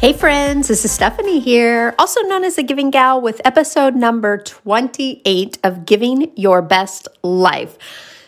Hey friends, this is Stephanie here, also known as the Giving Gal, with episode number 28 of Giving Your Best Life.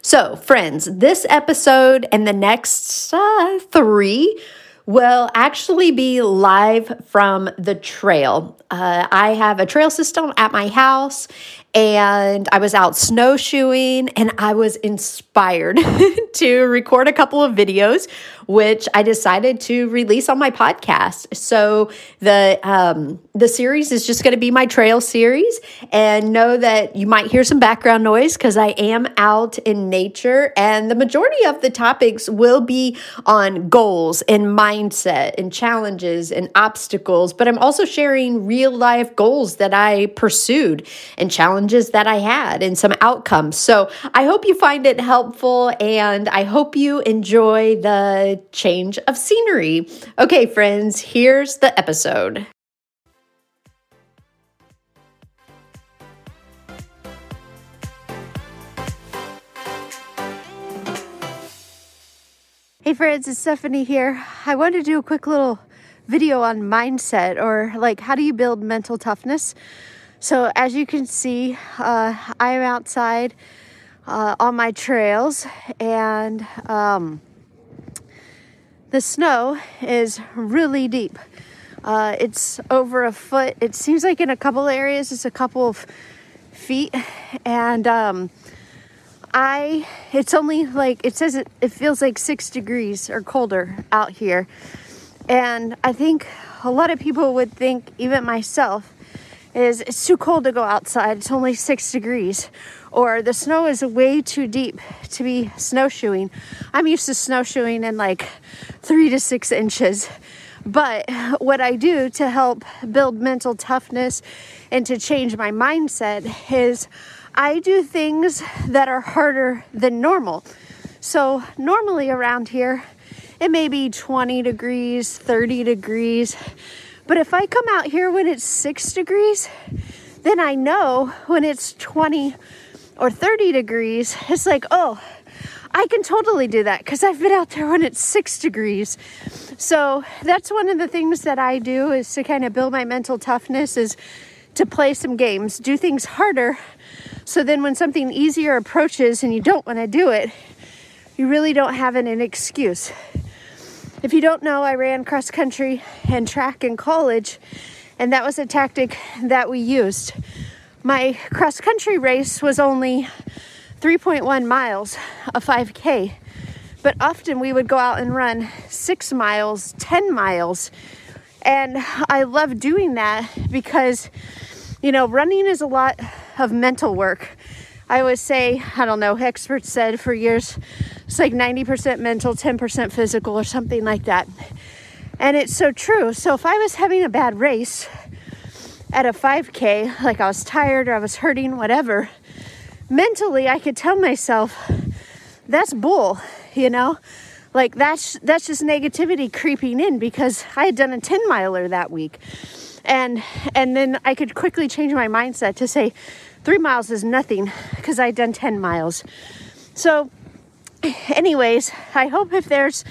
So, friends, this episode and the next uh, three will actually be live from the trail. Uh, I have a trail system at my house, and I was out snowshoeing and I was inspired to record a couple of videos, which I decided to release on my podcast. So the um, the series is just going to be my trail series, and know that you might hear some background noise because I am out in nature, and the majority of the topics will be on goals and mindset and challenges and obstacles. But I'm also sharing real life goals that I pursued and challenges that I had and some outcomes. So I hope you find it helpful and I hope you enjoy the change of scenery. Okay, friends, here's the episode. Hey friends, it's Stephanie here. I wanted to do a quick little video on mindset or like how do you build mental toughness. So, as you can see, uh, I am outside uh, on my trails, and um, the snow is really deep. Uh, it's over a foot. It seems like in a couple areas it's a couple of feet, and um, I it's only like it says it, it feels like six degrees or colder out here and I think a lot of people would think, even myself, is it's too cold to go outside. It's only six degrees. Or the snow is way too deep to be snowshoeing. I'm used to snowshoeing in like three to six inches. But what I do to help build mental toughness and to change my mindset is I do things that are harder than normal. So, normally around here, it may be 20 degrees, 30 degrees. But if I come out here when it's six degrees, then I know when it's 20 or 30 degrees, it's like, oh, I can totally do that because I've been out there when it's six degrees. So that's one of the things that I do is to kind of build my mental toughness is to play some games, do things harder. So then when something easier approaches and you don't want to do it, you really don't have an, an excuse. If you don't know, I ran cross country and track in college, and that was a tactic that we used. My cross country race was only 3.1 miles, a 5K, but often we would go out and run six miles, 10 miles, and I love doing that because, you know, running is a lot of mental work. I always say, I don't know, experts said for years, it's like 90% mental, 10% physical, or something like that. And it's so true. So if I was having a bad race at a 5K, like I was tired or I was hurting, whatever, mentally I could tell myself, that's bull, you know? Like that's that's just negativity creeping in because I had done a 10 miler that week. And and then I could quickly change my mindset to say three miles is nothing because I'd done 10 miles. So anyways, I hope if there's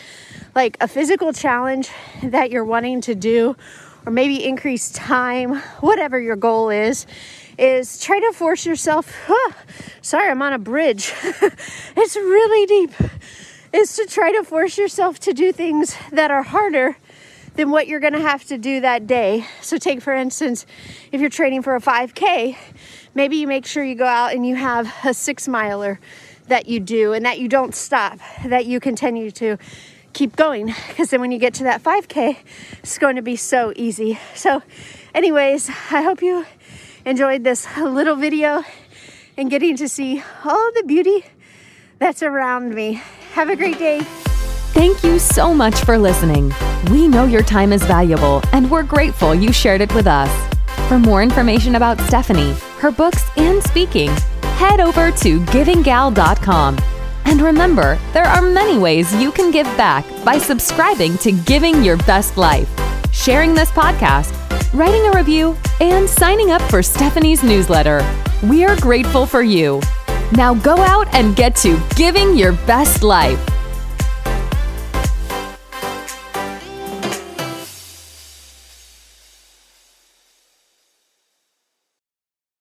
like a physical challenge that you're wanting to do, or maybe increase time, whatever your goal is, is try to force yourself. Huh, sorry, I'm on a bridge. it's really deep. Is to try to force yourself to do things that are harder than what you're going to have to do that day. So, take for instance, if you're training for a 5K, maybe you make sure you go out and you have a six miler that you do and that you don't stop, that you continue to keep going. Because then when you get to that 5K, it's going to be so easy. So, anyways, I hope you enjoyed this little video and getting to see all the beauty that's around me. Have a great day. Thank you so much for listening. We know your time is valuable, and we're grateful you shared it with us. For more information about Stephanie, her books, and speaking, head over to givinggal.com. And remember, there are many ways you can give back by subscribing to Giving Your Best Life, sharing this podcast, writing a review, and signing up for Stephanie's newsletter. We are grateful for you. Now go out and get to giving your best life.